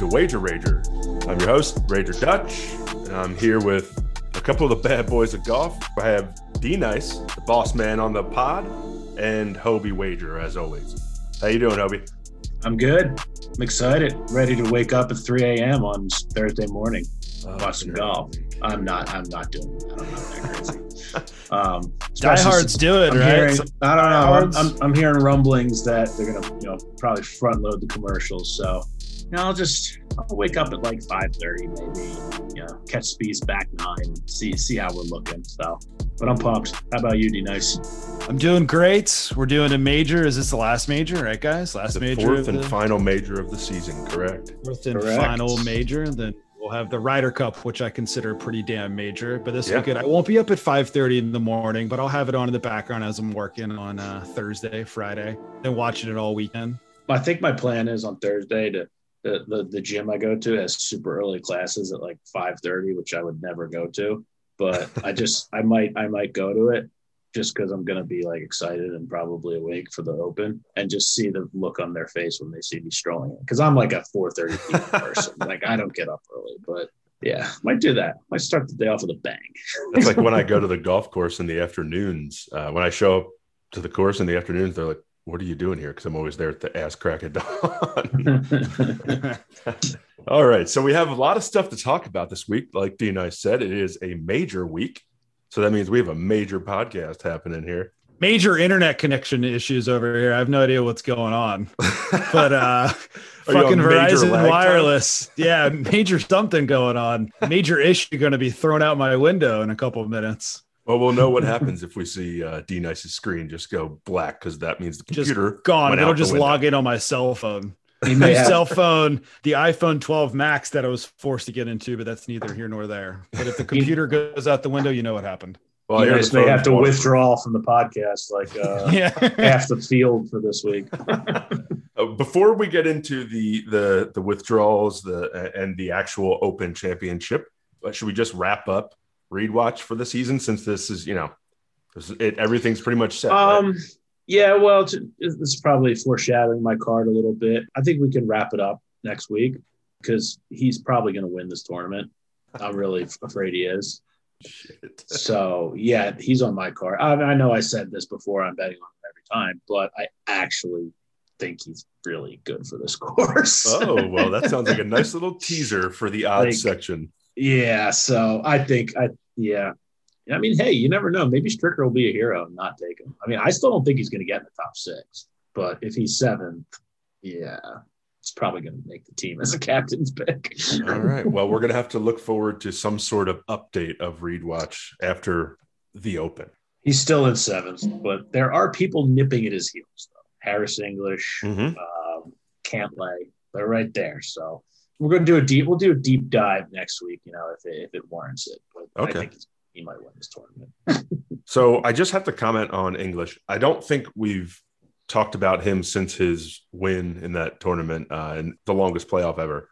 Hello and welcome to Wager Rager. I'm your host, Rager Dutch, and I'm here with a couple of the bad boys of golf. I have D Nice, the boss man on the pod, and Hobie Wager as always. How you doing, Hobie? I'm good. I'm excited. Ready to wake up at 3 a.m. on Thursday morning, Oh, watch some golf. I'm not. I'm not doing that. I'm not that crazy. Um, Diehards do it, I'm right? hearing, I don't know. I'm, I'm, I'm hearing rumblings that they're gonna, you know, probably front load the commercials. So, you know, I'll just I'll wake up at like 5:30, maybe. You know, catch Spieth's back nine, see see how we're looking. So, but I'm pumped. How about you, D? Nice. I'm doing great. We're doing a major. Is this the last major, right, guys? Last The major, fourth and the final major of the season, correct? fourth and Correct. final major. And then we'll have the Ryder Cup, which I consider pretty damn major. But this Yeah. weekend, I won't be up at 5:30 in the morning, but I'll have it on in the background as I'm working on uh, Thursday, Friday, and watching it all weekend. I think my plan is on Thursday to the, the, the gym I go to has super early classes at like 5:30, which I would never go to. But I just I might I might go to it just because I'm gonna be like excited and probably awake for the open and just see the look on their face when they see me strolling in. Because I'm like a 4:30 person. like I don't get up early, but yeah, might do that. Might start the day off with a bang. That's like when I go to the golf course in the afternoons. Uh, when I show up to the course in the afternoons, they're like, "What are you doing here?" Because I'm always there at the ass crack of dawn. All right, so we have a lot of stuff to talk about this week. Like Dean and I said, it is a major week, so that means we have a major podcast happening here. Major internet connection issues over here. I have no idea what's going on, but uh, Are you on fucking Verizon lag time? wireless. Yeah, major something going on. Major issue going to be thrown out my window in a couple of minutes. Well, we'll know what happens if we see uh, D Nice's screen just go black because that means the Just computer Gone. went It'll just log in on my cell phone. You My have- cell phone, the iPhone 12 Max that I was forced to get into, but that's neither here nor there. But if the computer goes out the window, you know what happened. Well, you guys may have to going. withdraw from the podcast like uh, Yeah. half the field for this week. Uh, before we get into the the the withdrawals the and the actual open championship uh, should we just wrap up Reed watch for the season since this is you know this is- it, everything's pretty much set right? Um, yeah, well, it's, it's probably foreshadowing my card a little bit. I think we can wrap it up next week because he's probably going to win this tournament. I'm really afraid he is. Shit. So yeah, he's on my card. I, I know I said this before. I'm betting on him every time, but I actually think he's really good for this course. oh well that sounds like a nice little teaser for the odds Like- section yeah. So I think I yeah. I mean, hey, you never know. Maybe Stricker will be a hero and not take him. I mean, I still don't think he's going to get in the top six, but if he's seventh, yeah, it's probably going to make the team as a captain's pick. all right well we're gonna have to look forward to some sort of update of Reed watch after the open He's still in seventh, but there are people nipping at his heels, though. Harris English, Mhm. um, Cantlay, they're right there. So we're going to do a deep. We'll do a deep dive next week. You know, if it, if it warrants it. But Okay. I think he's, he might win this tournament. So I just have to comment on English. I don't think we've talked about him since his win in that tournament uh, and the longest playoff ever.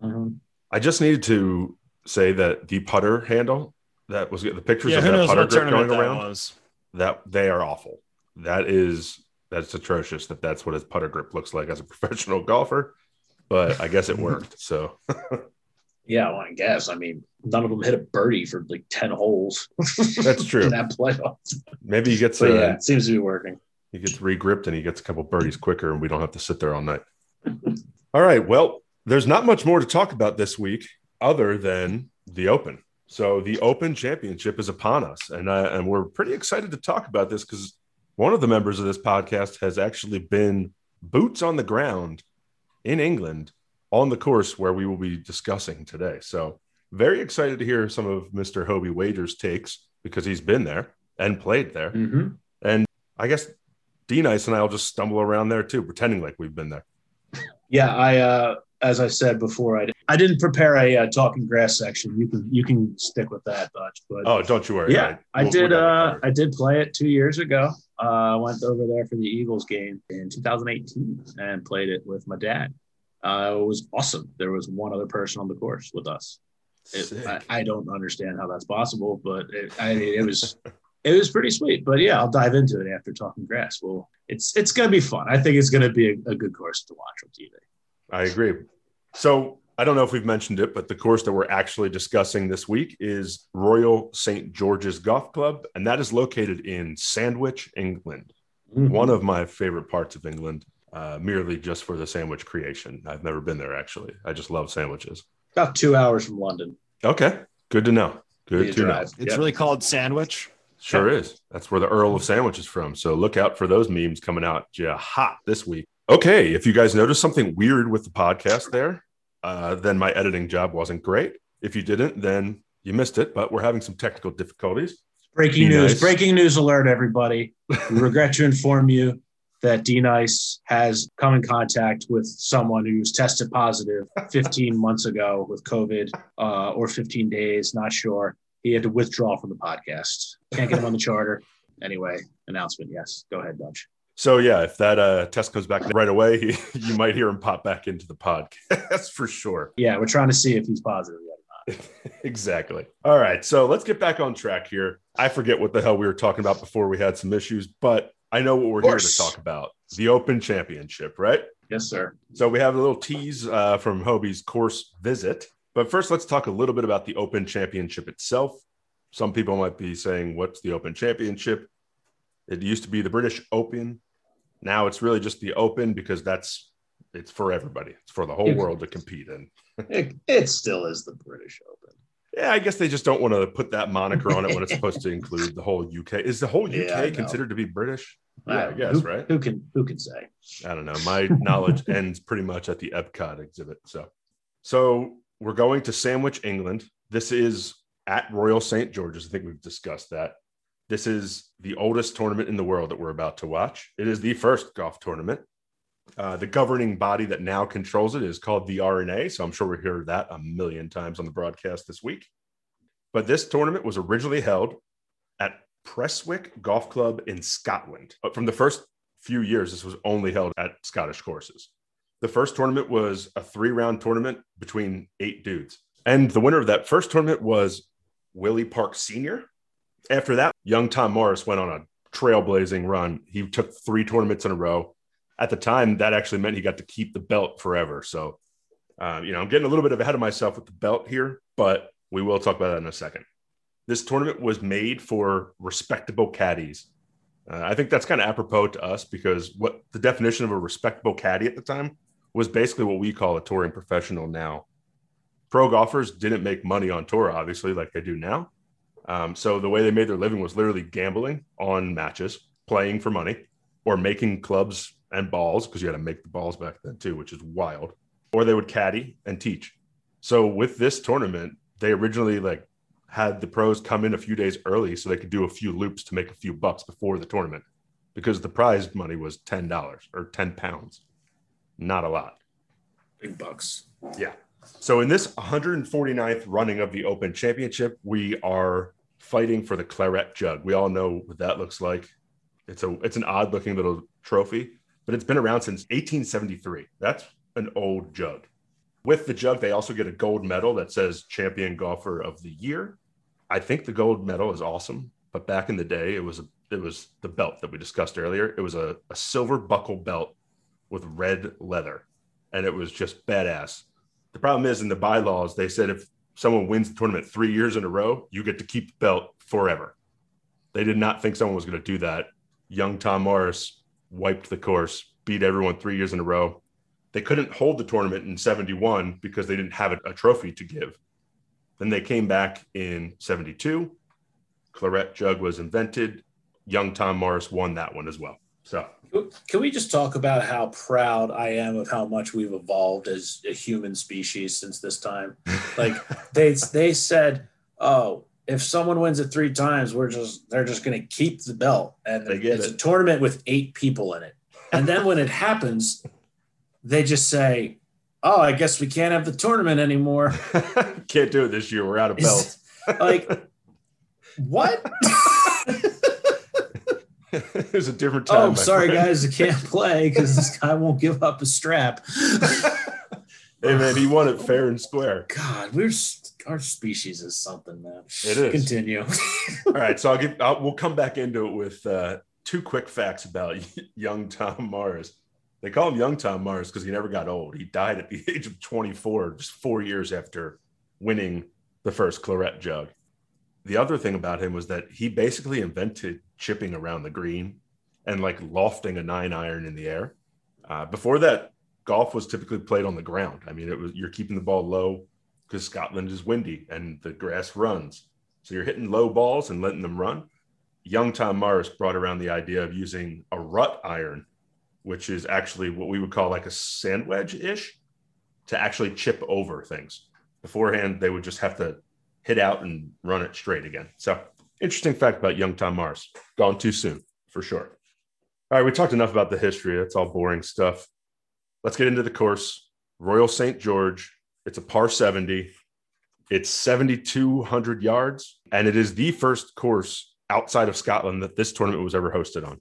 Mhm. I just needed to say that the putter handle that was the pictures Yeah, of who that putter grip going that around was? that they are awful. That is that's atrocious that that's what his putter grip looks like as a professional golfer. But I guess it worked. So Yeah, well, I guess. I mean, none of them hit a birdie for like ten holes. That's true. that playoff. maybe he gets But uh, yeah, it seems to be working. he gets regripped and he gets a couple birdies quicker and we don't have to sit there all night. all right. Well, there's not much more to talk about this week other than the Open. So the Open Championship is upon us, and uh, and we're pretty excited to talk about this because one of the members of this podcast has actually been boots on the ground in England on the course where we will be discussing today. So very excited to hear some of Mr. Hobie Wager's takes because he's been there and played there. Mhm. I guess D Nice and I will just stumble around there too, pretending like we've been there. Yeah, I uh, as I said before, I, I didn't prepare a uh, talking grass section. You can you can stick with that, Dutch. But Oh, don't you worry. yeah, I We'll- we did. Uh. I did play it two years ago. Uh, I went over there for the Eagles game in 2018 and played it with my dad. Uh, it was awesome. There was one other person on the course with us. It, I, I don't understand how that's possible, but it, I, it was it was pretty sweet. But yeah, I'll dive into it after talking grass. Well, it's it's gonna be fun. I think it's gonna be a, a good course to watch on TV. I agree. So I don't know if we've mentioned it, but the course that we're actually discussing this week is Royal St. George's Golf Club, and that is located in Sandwich, England. Mhm. One of my favorite parts of England, uh, merely just for the sandwich creation. I've never been there actually. I just love sandwiches. about two hours from London. Okay, good to know. Good to know. It's Yep. really called sandwich. Sure is. That's where the Earl of Sandwich is from. So look out for those memes coming out yeah, hot this week. Okay, if you guys noticed something weird with the podcast there, uh, then my editing job wasn't great. If you didn't, then you missed it. But we're having some technical difficulties. Breaking Be news! Breaking news alert, everybody! We regret to inform you that D Nice has come in contact with someone who was tested positive 15 months ago with COVID, uh, or 15 days, not sure. He had to withdraw from the podcast. Can't get him on the charter. Anyway, announcement. Yes, go ahead, Dutch. So yeah, if that uh, test comes back right away, he, you might hear him pop back into the podcast for sure. Yeah, we're trying to see if he's positive yet. exactly. All right. So let's get back on track here. I forget what the hell we were talking about before we had some issues, but I know what we're here to talk about the Open Championship, right? Yes, sir. So we have a little tease uh, from Hobie's course visit. But first, let's talk a little bit about the Open Championship itself. Some people might be saying, What's the Open Championship? It used to be the British Open. Now it's really just the Open because that's it's for everybody. It's for the whole world to compete in. It, it still is the British Open. Yeah, I guess they just don't want to put that moniker on it when it's supposed to include the whole UK. Is the whole UK Yeah, considered to be British? Yeah, I don't guess, Who- right? Who can who can say? I don't know. My knowledge ends pretty much at the Epcot exhibit. So, so we're going to Sandwich, England. This is at Royal St. George's. I think we've discussed that. This is the oldest tournament in the world that we're about to watch. It is the first golf tournament. Uh, the governing body that now controls it is called the R&A. So I'm sure we'll hear that a million times on the broadcast this week. But this tournament was originally held at Prestwick Golf Club in Scotland. But from the first few years, this was only held at Scottish courses. The first tournament was a three round tournament between eight dudes. And the winner of that first tournament was Willie Park Sr. After that, young Tom Morris went on a trailblazing run. He took three tournaments in a row. At the time, that actually meant he got to keep the belt forever. So, um, you know, I'm getting a little bit ahead of myself with the belt here, but we will talk about that in a second. This tournament was made for respectable caddies. Uh, I think that's kind of apropos to us because what the definition of a respectable caddy at the time was basically what we call a touring professional now. Pro golfers didn't make money on tour, obviously, like they do now. Um, so the way they made their living was literally gambling on matches, playing for money, or making clubs and balls because you had to make the balls back then too, which is wild. Or they would caddy and teach. So with this tournament, they originally like had the pros come in a few days early so they could do a few loops to make a few bucks before the tournament because the prize money was ten dollars or ten pounds, not a lot. Big bucks. Yeah. So in this 149th running of the Open Championship, we are fighting for the Claret Jug. We all know what that looks like. It's a it's an odd looking little trophy, but it's been around since 1873. That's an old jug. With the jug, they also get a gold medal that says Champion Golfer of the Year. I think the gold medal is awesome, but back in the day, it was a, it was the belt that we discussed earlier. It was a, a silver buckle belt with red leather, and it was just badass. The problem is in the bylaws, they said if someone wins the tournament three years in a row, you get to keep the belt forever. They did not think someone was going to do that. Young Tom Morris wiped the course, beat everyone three years in a row. They couldn't hold the tournament in 71 because they didn't have a, trophy to give. Then they came back in 72. Claret Jug was invented. Young Tom Morris won that one as well. So Can we just talk about how proud I am of how much we've evolved as a human species since this time? Like they they said, oh, if someone wins it three times, we're just they're just going to keep the belt, and it's it. a tournament with eight people in it. And then when it happens, they just say, oh, I guess we can't have the tournament anymore. can't do it this year. We're out of belts. Like what? it was a different time. oh, sorry guys, I can't play because this guy won't give up a strap. Hey man, he won it fair and square. God, we're our species is something, man. It is. Continue. All right, so I'll give. I'll, we'll come back into it with uh, two quick facts about young Tom Morris. They call him Young Tom Morris because he never got old. He died at the age of 24, just four years after winning the first claret jug. The other thing about him was that he basically invented chipping around the green and like lofting a nine iron in the air. Uh, before that, golf was typically played on the ground. I mean, it was you're keeping the ball low because Scotland is windy and the grass runs. So you're hitting low balls and letting them run. Young Tom Morris brought around the idea of using a rut iron, which is actually what we would call like a sand wedge ish, to actually chip over things. Beforehand, they would just have to hit out and run it straight again. So, interesting fact about young Tom Morris. Gone too soon, for sure. All right, we talked enough about the history. That's all boring stuff. Let's get into the course. Royal St. George. It's a par 70. It's 7,200 yards, and it is the first course outside of Scotland that this tournament was ever hosted on.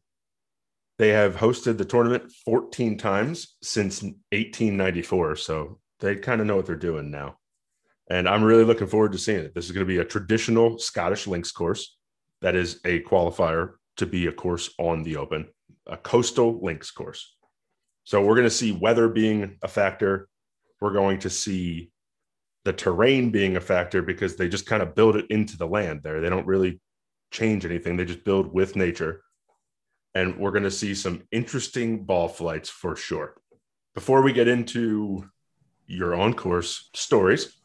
They have hosted the tournament 14 times since 1894. So they kind of know what they're doing now. And I'm really looking forward to seeing it. This is going to be a traditional Scottish links course that is a qualifier to be a course on the Open, a coastal links course. So we're going to see weather being a factor. We're going to see the terrain being a factor because they just kind of build it into the land there. They don't really change anything, they just build with nature. And we're going to see some interesting ball flights for sure. Before we get into your on course stories,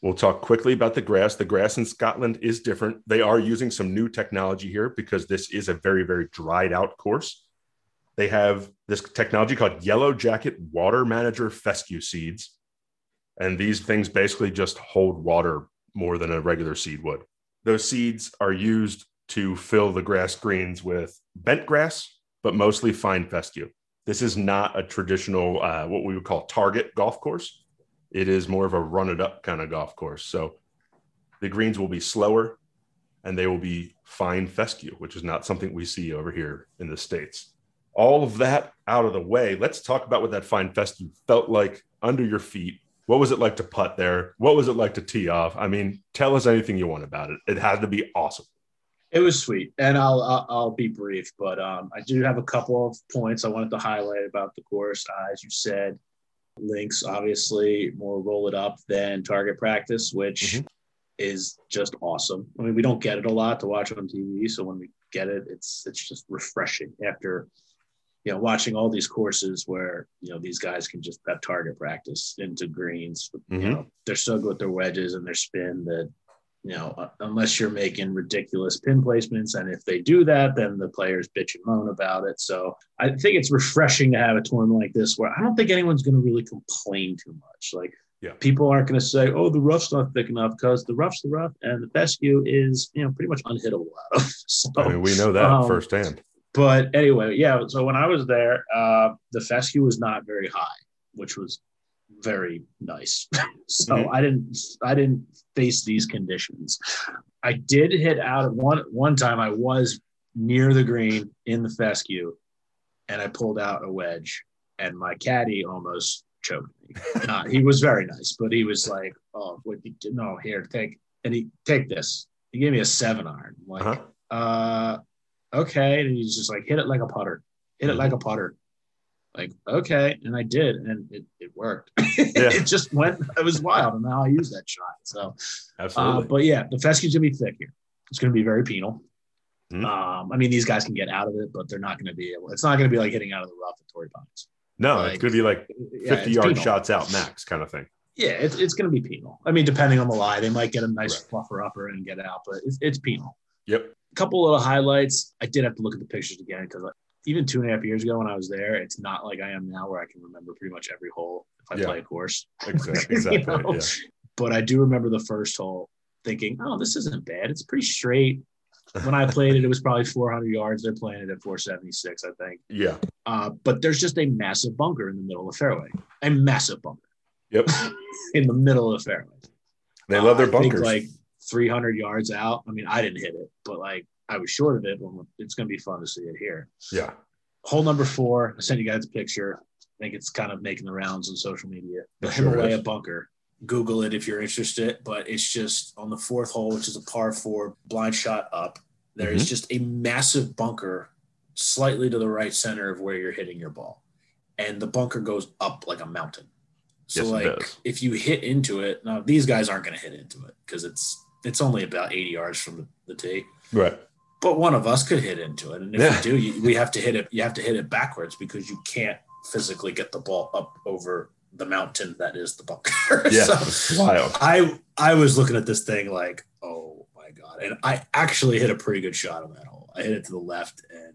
We'll talk quickly about the grass. The grass in Scotland is different. They are using some new technology here because this is a very, very dried out course. They have this technology called Yellow Jacket Water Manager fescue seeds. And these things basically just hold water more than a regular seed would. Those seeds are used to fill the grass greens with bent grass, but mostly fine fescue. This is not a traditional, uh, what we would call target golf course it is more of a run it up kind of golf course. So the greens will be slower and they will be fine fescue, which is not something we see over here in the States. All of that out of the way, let's talk about what that fine fescue felt like under your feet. What was it like to putt there? What was it like to tee off? I mean, tell us anything you want about it. It had to be awesome. It was sweet, and I'll I'll, be brief, but um, I do have a couple of points I wanted to highlight about the course. Uh, as you said, links obviously more roll it up than target practice, which mm-hmm. is just awesome. I mean, we don't get it a lot to watch on TV, so when we get it, it's it's just refreshing after you know watching all these courses where you know these guys can just have target practice into greens. Mm-hmm. You know, they're so good with their wedges and their spin that you know, uh, unless you're making ridiculous pin placements. And if they do that, then the players bitch and moan about it. So I think it's refreshing to have a tournament like this where I don't think anyone's going to really complain too much. Like, yeah. people aren't going to say, oh, the rough's not thick enough because the rough's the rough and the fescue is, you know, pretty much unhittable out of. So, I mean, we know that um, firsthand. But anyway, yeah. So when I was there, uh, the fescue was not very high, which was very nice. so mm-hmm. I didn't I didn't face these conditions. I did hit out at one one time I was near the green in the fescue and I pulled out a wedge and my caddy almost choked me. Uh, he was very nice, but he was like, "Oh, what you no, here, take and he take this." He gave me a 7 iron. I'm like, uh-huh. uh okay, and he's just like hit it like a putter. Hit it mm-hmm. like a putter like okay. And i did and it, it worked. Yeah. it just went it was wild and now i use that shot so. Absolutely. uh, but yeah the fescue's gonna be thick here. It's gonna be very penal. Mm-hmm. um, i mean these guys can get out of it but they're not gonna be able it's not gonna be like hitting out of the rough at torrey pines no like, it's gonna be like 50 yeah, yard penal. shots out max kind of thing. Yeah it's, it's gonna be penal. I mean depending on the lie they might get a nice right. fluffer upper and get out but it's, it's penal. Yep. A couple little highlights. I did have to look at the pictures again because even two and a half years ago when I was there, it's not like I am now where I can remember pretty much every hole if I yeah. play a course. Exactly. exactly you know? yeah. But I do remember the first hole thinking, oh, this isn't bad. It's pretty straight. When I played it, it was probably 400 yards. They're playing it at 476, I think. Yeah. Uh, but there's just a massive bunker in the middle of the fairway. A massive bunker. Yep. in the middle of the fairway. They love their uh, bunkers. like 300 yards out. I mean, I didn't hit it, but like I was short of it. Well, it's going to be fun to see it here. Yeah. Hole number four. I sent you guys a picture. I think it's kind of making the rounds on social media. The sure Himalaya is. bunker. Google it if you're interested. But it's just on the fourth hole, which is a par four, blind shot up. There is mm-hmm. just a massive bunker slightly to the right center of where you're hitting your ball. and the bunker goes up like a mountain. So Yes, like if you hit into it, now these guys aren't going to hit into it because it's it's only about 80 yards from the, the tee. Right. But one of us could hit into it, and if Yeah. you do, you, we have to hit it. You have to hit it backwards because you can't physically get the ball up over the mountain that is the bunker. Yeah. So wild. I I was looking at this thing like, oh my god, and I actually hit a pretty good shot on that hole. I hit it to the left, and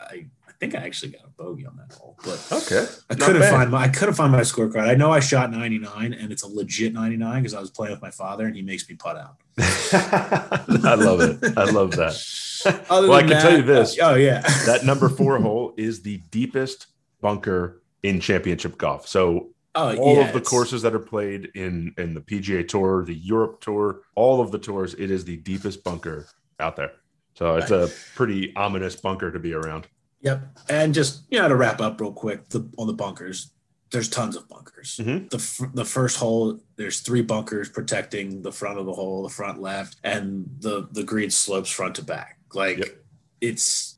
I I think I actually got a bogey on that hole, but Okay. I couldn't bad. find my I couldn't find my scorecard. I know I shot 99, and it's a legit 99 because I was playing with my father, and he makes me putt out. I love it. I love that. Well, I can tell you this. Uh, oh yeah, That number four hole is the deepest bunker in championship golf. So oh all yeah, of the courses that are played in in the PGA Tour, the Europe Tour, all of the tours, it is the deepest bunker out there. So it's a pretty ominous bunker to be around. Yep. And just you know to wrap up real quick the, on the bunkers, there's tons of bunkers. Mhm. The the first hole, there's three bunkers protecting the front of the hole, the front left, and the the green slopes front to back. Like Yep. it's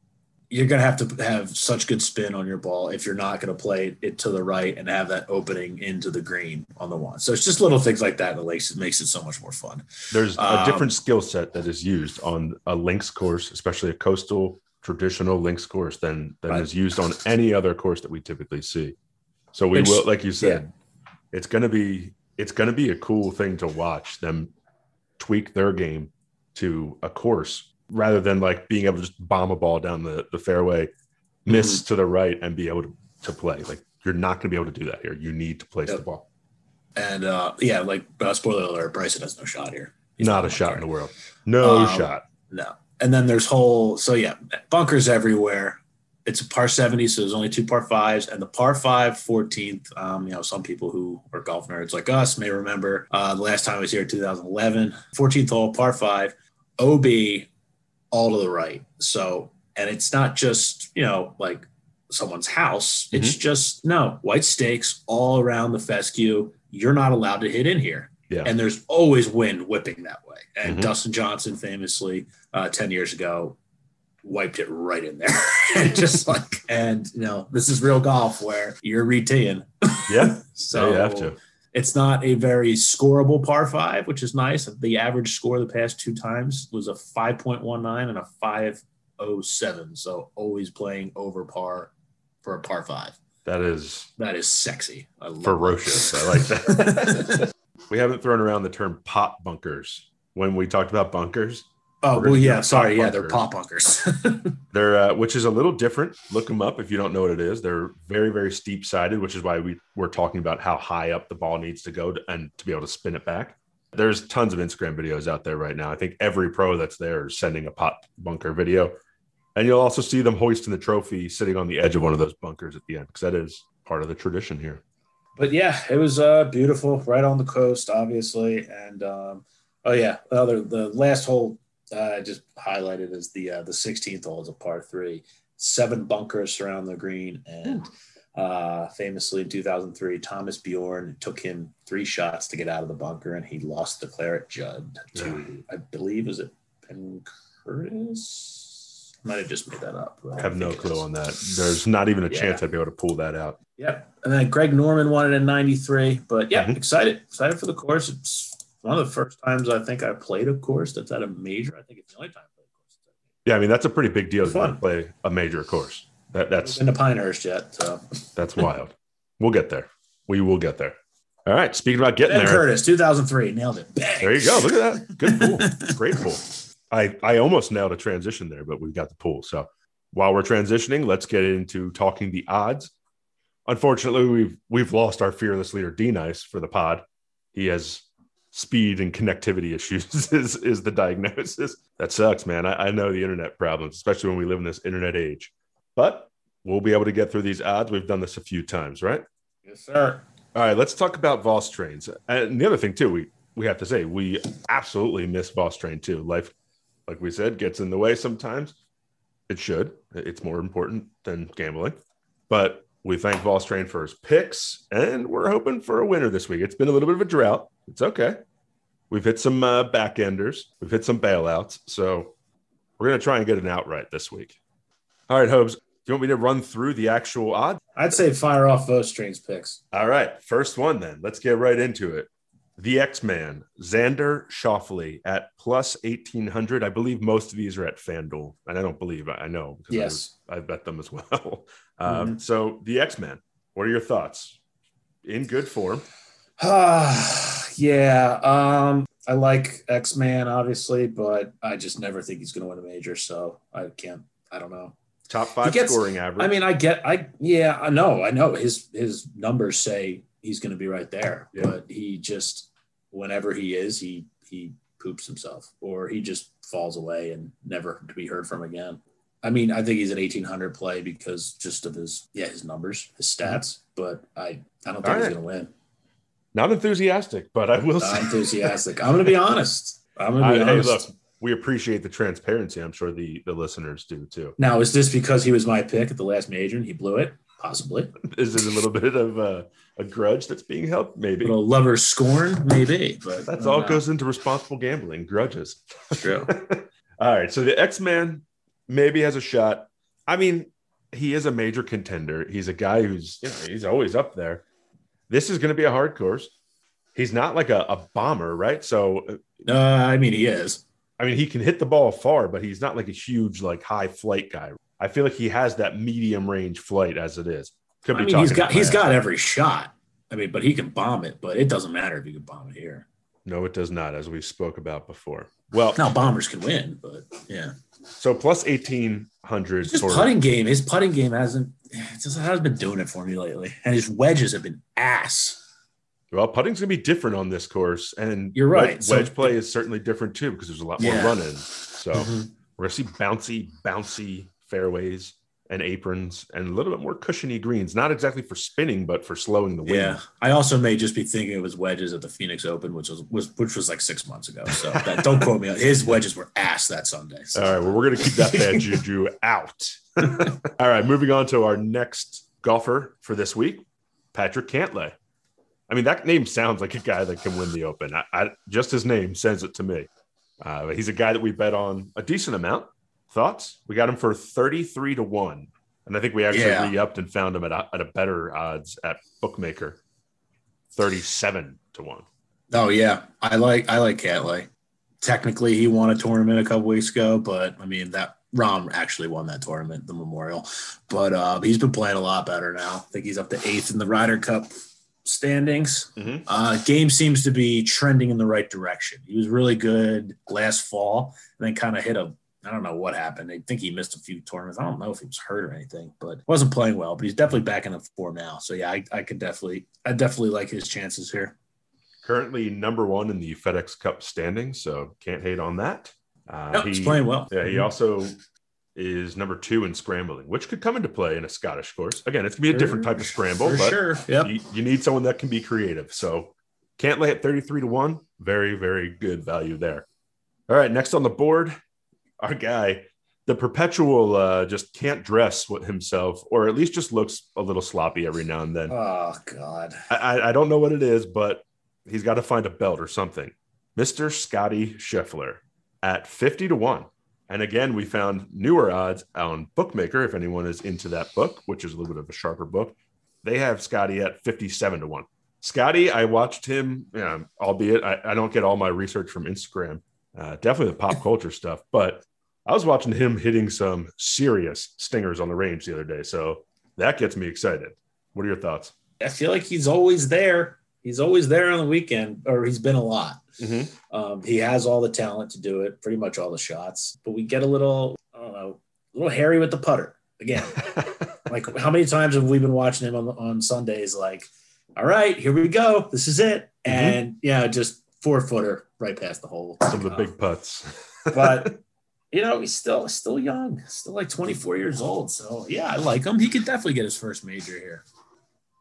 you're gonna have to have such good spin on your ball if you're not gonna play it to the right and have that opening into the green on the one. So it's just little things like that that makes it makes it so much more fun. There's a Um, different skill set that is used on a links course, especially a coastal traditional links course, than than Right. is used on any other course that we typically see. So we Which- will, like you said, it's gonna be it's gonna be a cool thing to watch them tweak their game to a course rather than like being able to just bomb a ball down the, the fairway, miss Mm-hmm. to the right, and be able to, to play. Like you're not gonna be able to do that here. You need to place Yep. the ball. And uh yeah, like uh, spoiler alert, Bryson has no shot here. He's not a shot card. in the world. No Um, shot. No. And then there's whole so yeah, bunkers everywhere. It's a par 70, so there's only two par fives, and the par five 14th. Um, you know, some people who are golf nerds like us may remember uh, the last time I was here, 2011, 14th hole, par five, OB, all to the right. So, and it's not just you know like someone's house. It's just no white stakes all around the fescue. You're not allowed to hit in here Yeah. and there's always wind whipping that way. And Mhm. Dustin Johnson famously uh, 10 years ago wiped it right in there. and just like, and you know, this is real golf where you're reteeing. yeah. So you have to. it's not a very scoreable par five, which is nice. The average score the past two times was a 5.19 and a 507. So always playing over par for a par five. That is That is sexy. I love ferocious. that. I like that. We haven't thrown around the term pot bunkers when we talked about bunkers. Oh, well, yeah. Sorry. Yeah. They're pot bunkers. They're uh, which is a little different. Look them up if you don't know what it is. They're very very steep sided, which is why we we're talking about how high up the ball needs to go to, and to be able to spin it back. There's tons of Instagram videos out there right now. I think every pro that's there is sending a pot bunker video, and you'll also see them hoisting the trophy sitting on the edge of one of those bunkers at the end because that is part of the tradition here. But yeah, it was uh, beautiful, right on the coast, obviously. And um, oh yeah, the other the last hole uh, I just highlighted is the uh, the 16th hole is a par three, seven bunkers surround the green, and uh, famously in 2003, Thomas Bjorn took him three shots to get out of the bunker, and he lost the claret jug to I believe is it Ben Curtis. I might have just made that up. I have no clue on that. There's not even a Yeah. chance I'd be able to pull that out. Yep. And then Greg Norman won it in 93. But yeah, Mhm. excited. Excited for the course. It's one of the first times I think I played a course that's at a major. I think it's the only time I played a course. that's at a major. Yeah, I mean that's a pretty big deal to play a major course. That that's been to Pinehurst yet. So that's wild. We'll get there. We will get there. All right. Speaking about getting Ben there, Curtis, 2003. Nailed it. Bang. there you go. Look at that. Good pool. Great pool. I I almost nailed a transition there, but we've got the pool. So while we're transitioning, let's get into talking the odds. Unfortunately, we've we've lost our fearless leader D Nice for the pod. He has speed and connectivity issues is, is the diagnosis. That sucks, man. I, I know the internet problems, especially when we live in this internet age. But we'll be able to get through these odds. We've done this a few times, right? Yes, sir. All right, let's talk about Vostrand's. And the other thing too, we we have to say we absolutely miss Vostrand too. Life, like we said, gets in the way sometimes. It should. It's more important than gambling. But we thank Vostrand for his picks, and we're hoping for a winner this week. It's been a little bit of a drought. It's okay. We've hit some uh, back enders. We've hit some bailouts. So we're gonna try and get an outright this week. All right, Hobes. Do you want me to run through the actual odds? I'd say fire off those strings picks. All right, first one then. Let's get right into it. The X Man, Xander Schauffele at plus 1800. I believe most of these are at FanDuel. And I don't believe, I know. because Yes. I, I bet them as well. Um, Mm-hmm. So, the X Man, what are your thoughts? In good form. yeah. Um, I like X Man, obviously, but I just never think he's going to win a major. So I can't, I don't know. Top five gets- scoring average. I mean, I get, I, yeah, I know, I know his, his numbers say he's going to be right there, Yeah. but he just, whenever he is, he, he poops himself or he just falls away and never to be heard from again. I mean, I think he's an 1800 play because just of his, yeah, his numbers, his stats, but I, I don't think All he's right. going to win. not enthusiastic, but I will Not say. enthusiastic. I'm going to be honest. I'm going to I- be hey, honest. look, we appreciate the transparency. I'm sure the, the listeners do too. Now, is this because he was my pick at the last major and he blew it? Possibly. Is it a little bit of a, a grudge that's being held? Maybe. little lover's scorn, maybe. But That's all know. goes into responsible gambling, grudges. True. all right. So the X Man maybe has a shot. I mean, he is a major contender. He's a guy who's, you know, he's always up there. This is going to be a hard course. He's not like a, a bomber, right? So, Uh, I mean, he is. I mean, he can hit the ball far, but he's not like a huge, like high flight guy. I feel like he has that medium range flight as it is. Could I mean, he's got he's got every shot. I mean, but he can bomb it. But it doesn't matter if you can bomb it here. No, it does not, as we spoke about before. Well, Now, bombers can win, but yeah, so plus 1800 his for putting game. His putting game hasn't just hasn't been doing it for me lately, and his wedges have been ass. Well, putting's gonna be different on this course, and You're right. Wedge, So- wedge play is certainly different too because there's a lot more Yeah. running. So Mhm. we're gonna see bouncy, bouncy fairways and aprons and a little bit more cushiony greens. Not exactly for spinning, but for slowing the wind. Yeah, I also may just be thinking it was wedges at the Phoenix Open, which was, was which was like six months ago. So that, don't quote me. on His wedges were ass that Sunday. So. All right. Well, we're gonna keep that bad juju out. All right. Moving on to our next golfer for this week, Patrick Cantlay. I mean, that name sounds like a guy that can win the Open. I, I, just his name sends it to me. Uh, he's a guy that we bet on a decent amount. Thoughts? We got him for 33 to 1. And I think we actually Yeah. re upped and found him at a, at a better odds at Bookmaker 37 to 1. Oh yeah, I like I like Cantlay. Technically, he won a tournament a couple weeks ago, but I mean that Rahm actually won that tournament, the Memorial. But uh, he's been playing a lot better now. I think he's up to eighth in the Ryder Cup standings. Mhm. Uh, game seems to be trending in the right direction. He was really good last fall, and then kind of hit a. I don't know what happened. I think he missed a few tournaments. I don't know if he was hurt or anything, but wasn't playing well. But he's definitely back in the form now. So yeah, I, I could definitely, I definitely like his chances here. Currently number one in the FedEx Cup standings, so can't hate on that. Uh, No, he's playing well. Yeah, he also is number two in scrambling, which could come into play in a Scottish course. Again, it's gonna be a different type of scramble, For but sure. Yep. you, you need someone that can be creative. So Cantlay at 33 to 1. Very, very good value there. All right, next on the board, our guy, the perpetual uh, just can't dress with himself, or at least just looks a little sloppy every now and then. Oh God. I, I- don't know what it is, but he's got to find a belt or something. Mr. Scottie Scheffler at 50 to 1. And again, we found newer odds on Bookmaker, if anyone is into that book, which is a little bit of a sharper book. They have Scottie at 57 to 1. Scottie, I watched him, you know, albeit I, I don't get all my research from Instagram, uh, definitely the pop culture stuff, but I was watching him hitting some serious stingers on the range the other day. So that gets me excited. What are your thoughts? I feel like he's always there. He's always there on the weekend, or he's been a lot. Mm-hmm. Um, he has all the talent to do it, pretty much all the shots. But we get a little, I don't know, a little hairy with the putter again. like how many times have we been watching him on on Sundays? Like, all right, here we go. This is it, Mhm. and yeah, just four footer right past the hole. Some of the big putts. but you know, he's still still young, still like 24 years old. So yeah, I like him. He could definitely get his first major here.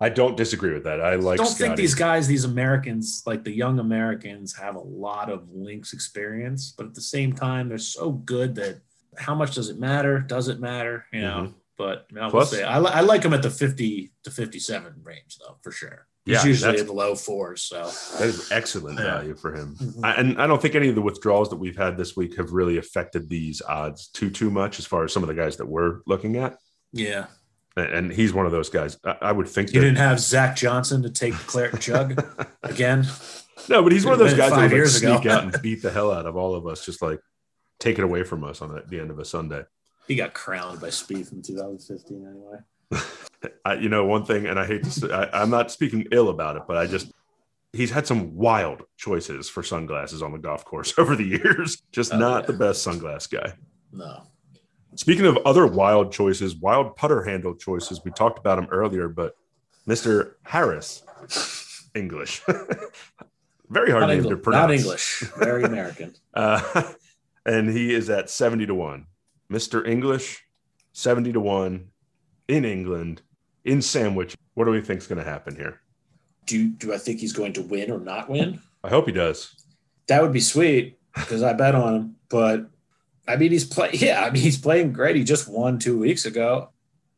I don't disagree with that. I like. don't Scottie. think these guys, these Americans, like the young Americans, have a lot of links experience, but at the same time, they're so good that how much does it matter? Does it matter? You know. Mm-hmm. But I, will Plus- say, I, li- I like him at the 50 to 57 range, though, for sure. He's Yeah, usually in the low fours. So That is excellent Yeah. value for him. Mhm. I, and I don't think any of the withdrawals that we've had this week have really affected these odds too too much as far as some of the guys that we're looking at. Yeah. And- And he's one of those guys. I, I would think You that, didn't have Zach Johnson to take the Claret jug again. no, but he's one of those guys that five would like, years ago. sneak out and beat the hell out of all of us, just like take it away from us on the, the end of a Sunday. He got crowned by Spieth in 2015 anyway. I, you know, one thing, and I hate to say, I, I'm not speaking ill about it, but I just, he's had some wild choices for sunglasses on the golf course over the years. Just Oh, not yeah. the best sunglass guy. No. Speaking of other wild choices, wild putter handle choices, we talked about him earlier, but Mr. Harris, English. Very hard Not, name Engli- to pronounce. not English. Very American. Uh, and he is at 70 to 1. Mr. English, 70 to 1 in England, in Sandwich. What do we think is going to happen here? Do do I think he's going to win or not win? I hope he does. That would be sweet because I bet on him. But I mean, he's play. Yeah, I mean, he's playing great. He just won two weeks ago.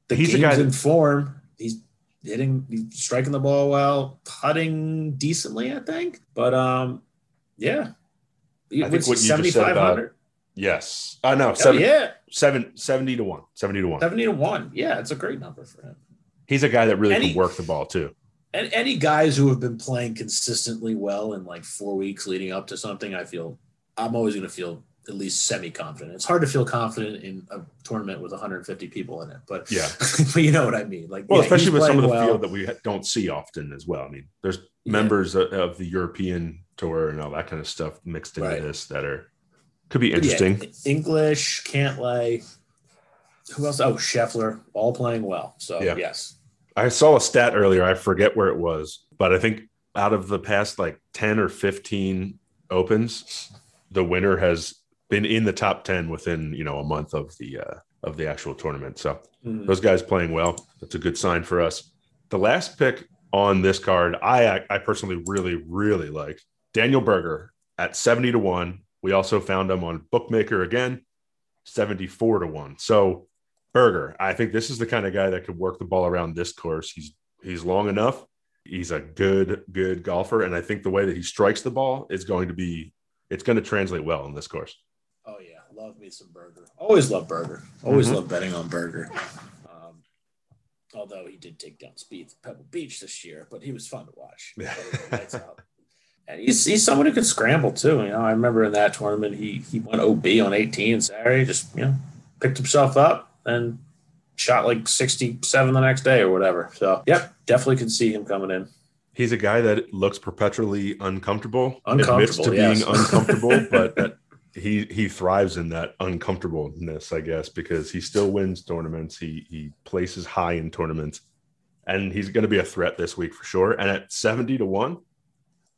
The He's a game's guy that- in form. He's hitting, he's striking the ball well, putting decently, I think. But um, yeah, I think what you just said about- 7,500? Yes. Uh, know. Oh, seven, yeah, seven, 70 to 1. 70 to 1. 70 to 1. Yeah, it's a great number for him. He's a guy that really And can work the ball too. And any guys who have been playing consistently well in like four weeks leading up to something, I feel I'm always going to feel at least semi confident. It's hard to feel confident in a tournament with 150 people in it, but Yeah. but you know what I mean. Like, Well, yeah, especially with some of the well. field that we don't see often as well. I mean, there's Yeah. members of, of the European tour and all that kind of stuff mixed into Right. this that are could be But yeah, interesting. English, Cantlay. Who else? Oh, Scheffler, all playing well. So yes, I saw a stat earlier. I forget where it was, but I think out of the past like 10 or 15 opens, the winner has been in the top 10 within, you know, a month of the uh of the actual tournament. So Mhm. those guys playing well. That's a good sign for us. The last pick on this card, I I personally really really like Daniel Berger at 70 to 1. We also found him on Bookmaker again, 74 to 1. So Berger, I think this is the kind of guy that could work the ball around this course. He's he's long enough. He's a good good golfer and I think the way that he strikes the ball is going to be it's going to translate well in this course. Oh yeah, love me some Berger. Always love Berger. Always Mhm. love betting on Berger. Um, although he did take down Spieth Pebble Beach this year, but he was fun to watch. He played the lights out. And he's he's someone who can scramble too. You know, I remember in that tournament he he went OB on 18 Saturday, just you know, picked himself up and shot like 67 the next day or whatever. So yep, definitely can see him coming in. He's a guy that looks perpetually uncomfortable, admits Uncomfortable, to yes. being uncomfortable, but that he he thrives in that uncomfortableness, I guess, because he still wins tournaments. He he places high in tournaments, and he's going to be a threat this week for sure. And at seventy to one,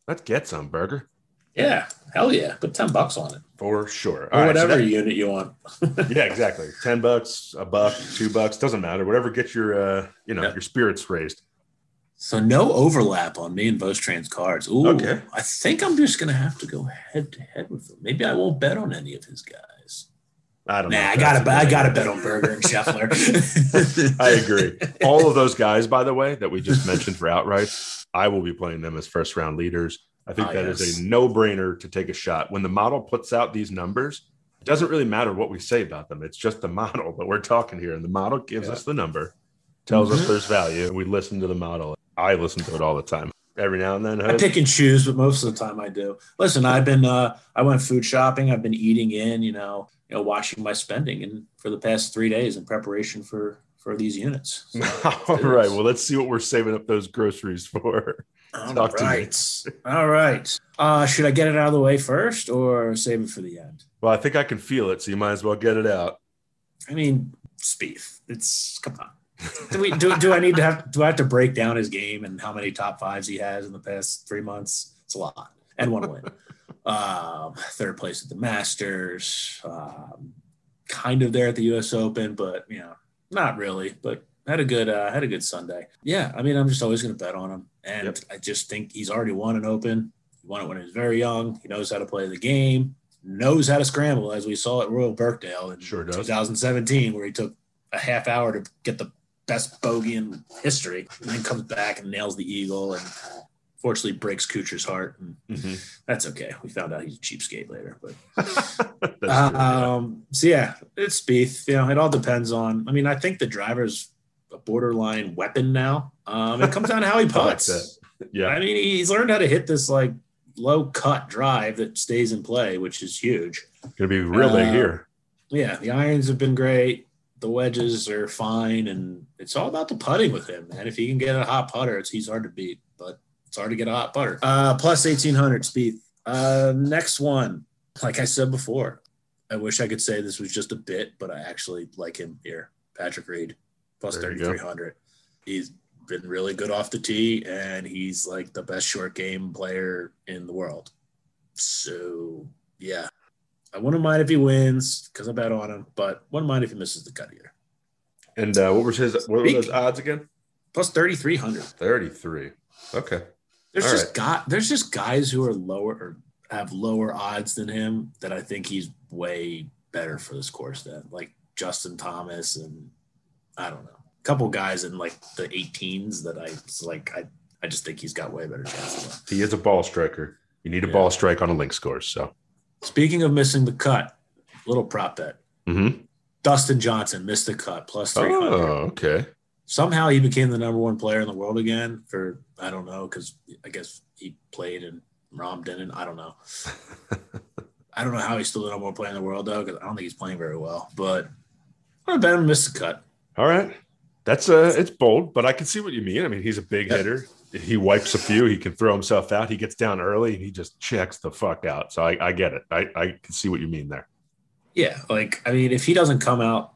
let's get some Berger Yeah, hell yeah. Put 10 bucks on it. for sure. Or All right, so whatever that- unit you want. yeah, exactly. Ten bucks, a buck, two bucks, doesn't matter. Whatever gets your uh, you know Yeah. your spirits raised. So no overlap on me and Vostrand's cards. Ooh, Okay. I think I'm just gonna have to go head to head with him. Maybe I won't bet on any of his guys. I don't know. Nah, if I gotta. I gotta bet on Berger and Scheffler. I agree. All of those guys, by the way, that we just mentioned for outrights, I will be playing them as first round leaders. I think Ah, that is yes. a no brainer to take a shot. When the model puts out these numbers, it doesn't really matter what we say about them. It's just the model that we're talking here. And the model gives Yeah. us the number, tells us Mhm. there's value, and we listen to the model. I listen to it all the time. Every now and then, I pick and choose, but most of the time I do. Listen, I've been uh I went food shopping. I've been eating in, you know, you know, watching my spending and for the past three days in preparation for for these units. So, all it right. Well, let's see what we're saving up those groceries for. All talk to right. All right. Uh, should I get it out of the way first or save it for the end? Well, I think I can feel it, so you might as well get it out. I mean, Spieth. It's come on. Do we do, do I need to have do I have to break down his game and how many top fives he has in the past three months? It's a lot. And one win. um, third place at the Masters. Um, kind of there at the US Open, but you know, not really. But had a good uh, had a good Sunday. Yeah, I mean, I'm just always gonna bet on him. And Yep. I just think he's already won an open. He won it when he was very young. He knows how to play the game, knows how to scramble, as we saw at Royal Birkdale in Sure 2017, where he took a half hour to get the best bogey in history, and then comes back and nails the eagle and fortunately breaks Kuchar's heart. And Mhm. that's okay. We found out he's a cheapskate later, but That's true, yeah. um, so yeah, it's Spieth. You know, it all depends on. I mean, I think the driver's a borderline weapon now. Um, it comes down to how he I like puts. Yeah. I mean, he's learned how to hit this like low cut drive that stays in play, which is huge. Gonna be real Uh, big here. Yeah, the irons have been great. The wedges are fine, and it's all about the putting with him, man. If he can get a hot putter, it's he's hard to beat, but it's hard to get a hot putter. Uh, plus eighteen hundred speed. Uh, next one, like I said before, I wish I could say this was just a bit, but I actually like him here. Patrick Reed, plus thirty three hundred. He's been really good off the tee, and he's like the best short game player in the world. So yeah, I wouldn't mind if he wins because I bet on him, but wouldn't mind if he misses the cut either. And uh, what was his? What were those odds again? Plus thirty three hundred. Thirty-three. Okay. There's All just got there's just guys who are lower or have lower odds than him that I think he's way better for this course than like Justin Thomas and I don't know couple guys in like the 18s that I like I I just think he's got way better chances. He is a ball striker. You need a Yeah. ball strike on a links course. So. Speaking of missing the cut, little prop bet. Mm-hmm. Dustin Johnson missed the cut plus 300. Oh, okay. somehow he became the number one player in the world again for I don't know because I guess he played and Rahm didn't. I don't know. I don't know how he's still the number one player in the world though because I don't think he's playing very well. But I'm gonna bet him miss the cut. All right. That's uh it's bold, but I can see what you mean. I mean, he's a big Yeah. hitter. He wipes a few, he can throw himself out. He gets down early and he just checks the fuck out. So I, I get it. I, I can see what you mean there. Yeah, like I mean, if he doesn't come out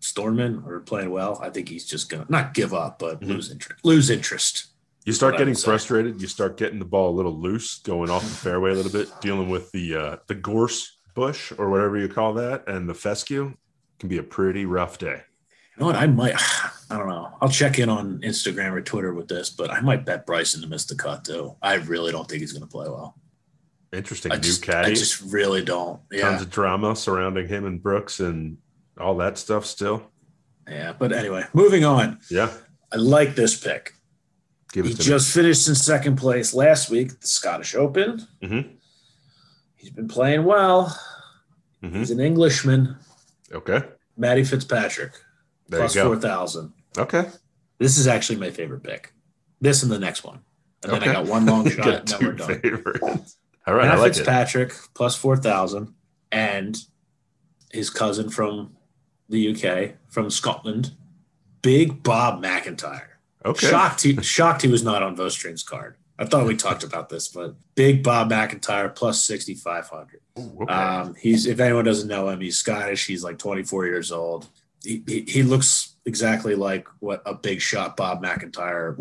storming or playing well, I think he's just gonna not give up, but Mhm. lose interest. Lose interest. You start getting frustrated, you start getting the ball a little loose, going off the fairway a little bit, dealing with the uh the gorse bush or whatever you call that, and the fescue can be a pretty rough day. Know what? I might. I don't know. I'll check in on Instagram or Twitter with this, but I might bet Bryson to miss the cut too. I really don't think he's gonna play well. Interesting I new just, caddy. I just really don't. Yeah. Tons of drama surrounding him and Brooks and all that stuff still. yeah. But anyway, moving on. Yeah. I like this pick. Give He to just finished in second place last week, at the Scottish Open. me. hmm He's been playing well. hmm He's an Englishman. Okay. Matty Fitzpatrick, plus four thousand. Okay. This is actually my favorite pick. This and the next one, and then Okay. I got one long shot, and then we're done. favorites. All right. Matt I like it. Fitzpatrick plus four thousand, and his cousin from the UK, from Scotland, Big Bob MacIntyre. Okay. Shocked he shocked he was not on Vostrand's card. I thought we talked about this, but Big Bob MacIntyre plus sixty five hundred. Okay. Um, he's if anyone doesn't know him, he's Scottish. He's like twenty four years old. He, he he looks exactly like what a big shot Bob MacIntyre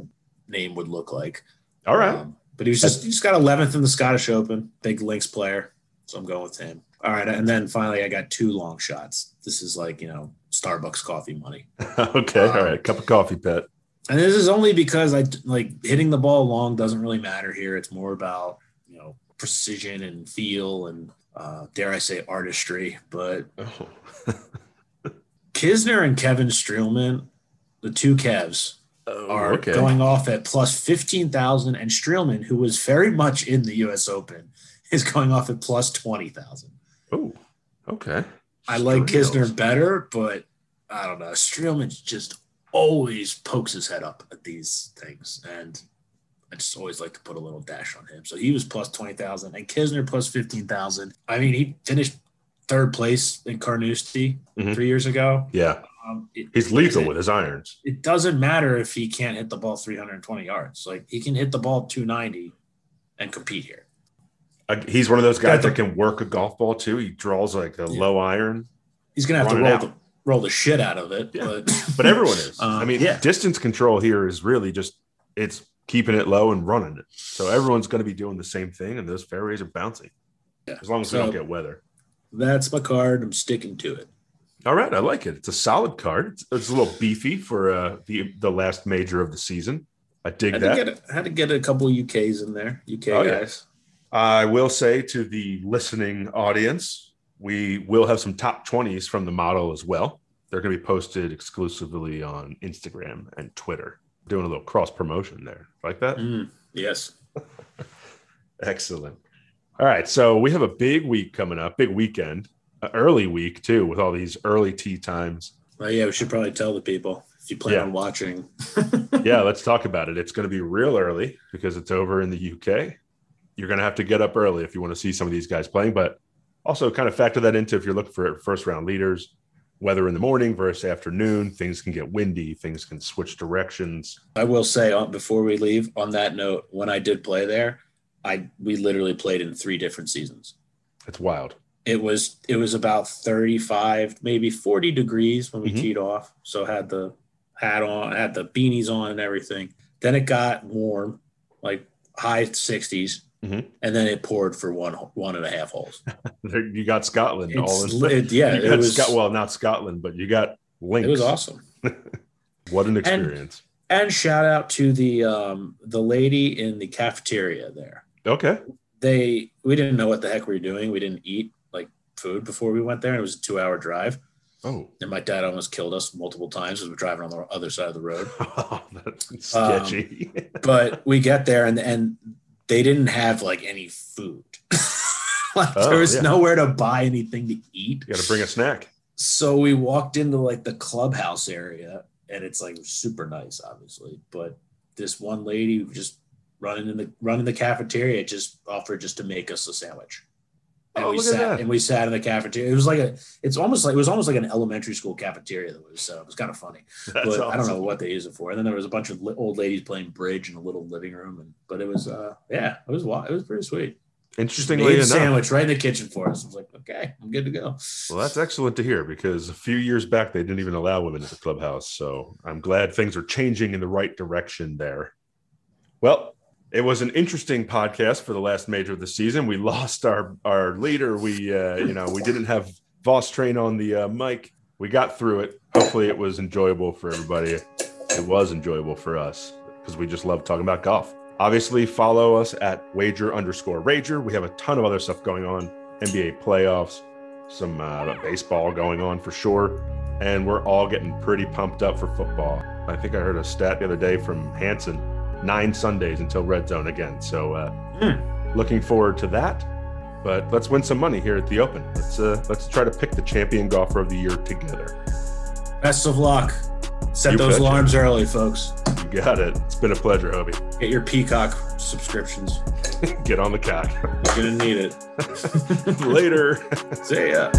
name would look like. All right. Um, but he was just he's got 11th in the Scottish Open, big links player. So I'm going with him. All right, and then finally I got two long shots. This is like you know Starbucks coffee money, okay. All um, right. Cup of coffee, pet. and this is only because I like hitting the ball long doesn't really matter here. It's more about you know precision and feel and uh, dare I say artistry. But Oh. Kisner and Kevin Streelman, the two Kevs, oh, are Oh, okay. going off at plus 15,000 and Streelman, who was very much in the US Open, is going off at plus 20,000. Oh, okay. I like Streels. Kisner better, but I don't know. Streelman just always pokes his head up at these things. And I just always like to put a little dash on him. So he was plus 20,000 and Kisner plus 15,000. I mean, he finished third place in Carnoustie Mhm. three years ago. Yeah. Um, it- He's lethal it- with his irons. it doesn't matter if he can't hit the ball 320 yards. Like he can hit the ball 290 and compete here. Uh, He's one of those guys that can work a golf ball too. He draws like a Yeah. low iron, He's gonna have to roll the roll the shit out of it. Yeah. But but everyone is. Uh, I mean, yeah. distance control here is really just it's keeping it low and running it. So everyone's going to be doing the same thing, and those fairways are bouncing. Yeah. As long as we don't get weather. That's my card. I'm sticking to it. All right, I like it. It's a solid card. It's, it's a little beefy for uh, the the last major of the season. I dig Had that. to, get a, had to get a couple UKs in there. UK Oh, yeah. I will say to the listening audience, we will have some top 20s from the model as well. They're going to be posted exclusively on Instagram and Twitter. Doing a little cross promotion there. Like that? Mm, yes. Excellent. All right, so we have a big week coming up, big weekend, early week too, with all these early tea times. Well, yeah, we should probably tell the people if you plan Yeah. on watching. yeah, let's talk about it. It's going to be real early because it's over in the UK. You're going to have to get up early if you want to see some of these guys playing, but also kind of factor that into if you're looking for first round leaders, weather in the morning versus afternoon. Things can get windy, things can switch directions. I will say on before we leave, on that note, when I did play there, I we literally played in three different seasons. It's wild. It was it was about 35, maybe 40 degrees when we Mhm. teed off. So had the hat on, had the beanies on and everything. Then it got warm, like high 60s. Mhm. And then it poured for one one and a half holes. You got Scotland all in. it- yeah, you it was Scot- well, not Scotland, but you got links. it was awesome. What an experience. And shout out to the um the lady in the cafeteria there. Okay. They we didn't know what the heck we were doing. We didn't eat like food before we went there. It was a two hour drive. Oh, And my dad almost killed us multiple times as we're driving on the other side of the road. oh, that's Um, sketchy. But we get there and and they didn't have like any food. like Oh, there was yeah. nowhere to buy anything to eat. you got to bring a snack. So we walked into like the clubhouse area and it's like super nice, obviously. But this one lady just running in the running the cafeteria just offered just to make us a sandwich. And Oh, we look at sat that. and we sat in the cafeteria. It was like a it's almost like it was almost like an elementary school cafeteria that was set up. It was kind of funny. That's but I don't know what they use it for. And then there was a bunch of old ladies playing bridge in a little living room. And but it was uh yeah, it was it was pretty sweet. Interestingly enough, sandwich right in the kitchen for us. I was like, okay, I'm good to go. well, that's excellent to hear because a few years back they didn't even allow women at the clubhouse. So I'm glad things are changing in the right direction there. Well, it was an interesting podcast for the last major of the season. We lost our our leader. We uh, you know we didn't have Vostrand on the uh, mic. We got through it. Hopefully, it was enjoyable for everybody. It was enjoyable for us because we just love talking about golf. Obviously, follow us at wager underscore rager. We have a ton of other stuff going on NBA playoffs, some uh, baseball going on for sure. And we're all getting pretty pumped up for football. I think I heard a stat the other day from Hanson nine Sundays until red zone again. So, uh, looking forward to that. But let's win some money here at the Open. Let's uh, let's try to pick the champion golfer of the year together. Best of luck. Set You those betcha. alarms early, folks. You got it. It's been a pleasure, Hobie. Get your Peacock subscriptions. Get on the cock. You're gonna need it. Later. See ya.